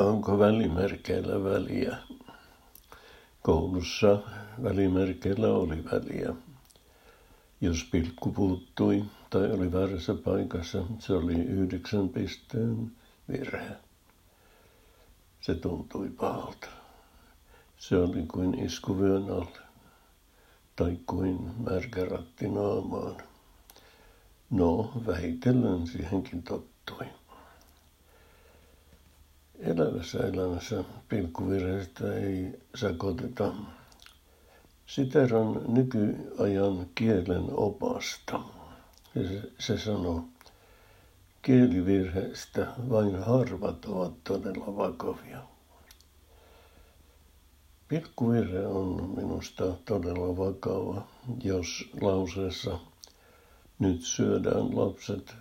Onko välimerkeillä väliä? Koulussa välimerkeillä oli väliä. Jos pilkku puuttui tai oli väärässä paikassa, se oli yhdeksän pisteen virhe. Se tuntui pahalta. Se oli kuin isku vyön alle, tai kuin märkä naamaan. No, vähitellen siihenkin tottui. Elävässä elämässä pilkkuvirheestä ei sakoteta. Siteran nykyajan kielen opasta. Se, se sanoo, kielivirheistä vain harvat ovat todella vakavia. Pilkkuvirhe on minusta todella vakava, jos lauseessa nyt syödään lapset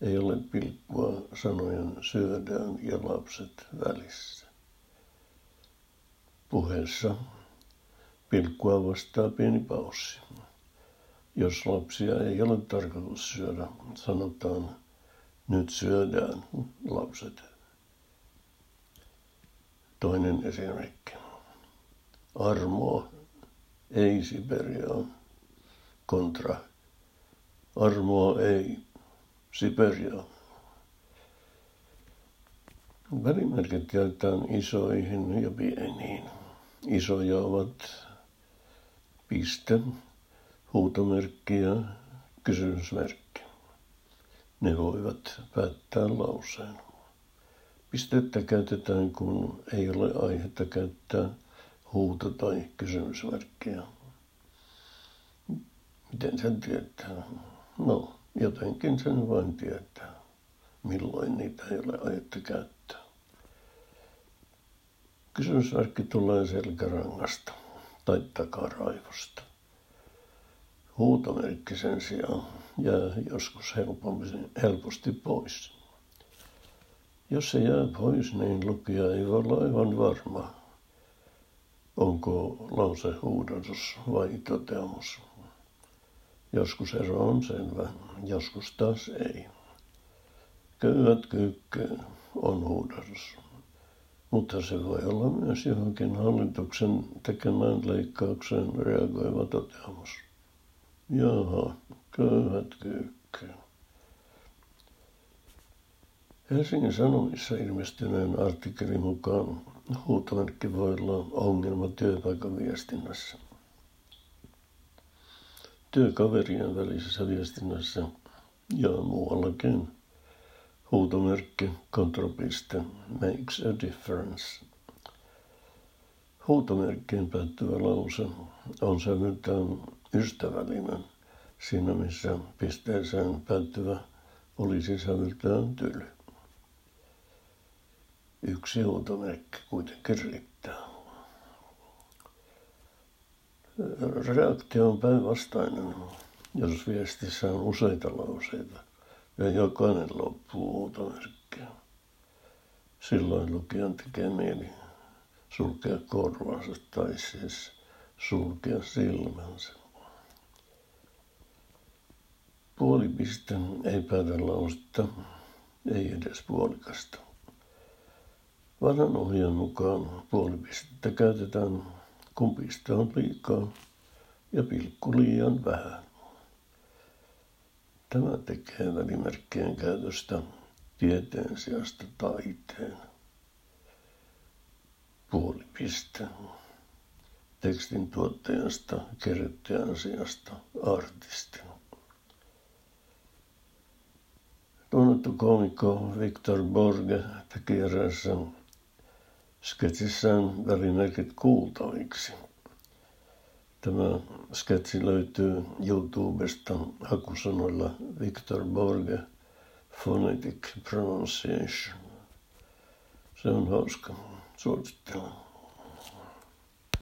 ei ole pilkkua sanojen syödään ja lapset välissä. Puheessa pilkkua vastaa pieni paussi. Jos lapsia ei ole tarkoitus syödä, sanotaan nyt syödään lapset. Toinen esimerkki. Armoa, ei Siberiaa, kontra. Armoa ei, Siberia. Välimerkit jaetaan isoihin ja pieniin. Isoja ovat piste, huutomerkki ja kysymysmerkki. Ne voivat päättää lauseen. Pistettä käytetään, kun ei ole aihetta käyttää huuto- tai kysymysmerkkiä. Miten sen tietää? No, Jotenkin sen vain tietää, milloin niitä ei ole ajettu käyttää. Kysymysmerkki tulee selkärangasta tai takaraivosta. Huutomerkki sen sijaan jää joskus helposti pois. Jos se jää pois, niin lukija ei voi olla aivan varma, onko lause huudatus vai toteamus. Joskus ero on selvä, joskus taas ei. Köyhät kyykkyyn on huudatus. Mutta se voi olla myös johonkin hallituksen tekemään leikkaukseen reagoiva toteamus. Jaha, köyhät kyykkyyn. Helsingin Sanomissa ilmestyneen artikkelin mukaan huutomerkki voi olla ongelma työpaikan viestinnässä työkaverien välisessä viestinnässä ja muuallakin. Huutomerkki, kontropiste, makes a difference. Huutomerkkiin päättyvä lause on sävyltään ystävällinen siinä, missä pisteeseen päättyvä olisi sävyltään tyly. Yksi huutomerkki kuitenkin riittää reaktio on päinvastainen, jos viestissä on useita lauseita ja jokainen loppuu huutomerkkiä. Silloin lukijan tekee mieli sulkea korvansa tai siis sulkea silmänsä. Puolipiste ei päätä lausetta, ei edes puolikasta. Vanhan ohjeen mukaan puolipistettä käytetään kun piste on liikaa ja pilkku liian vähän. Tämä tekee välimerkkien käytöstä tieteen sijasta taiteen. Puolipiste. Tekstin tuottajasta kerrottajan sijasta artistin. Tunnettu komikko Victor Borge teki eräässä sketsissään välimerkit kuultaviksi. Tämä sketsi löytyy YouTubesta hakusanoilla Victor Borge Phonetic Pronunciation. Se on hauska. Suosittelen.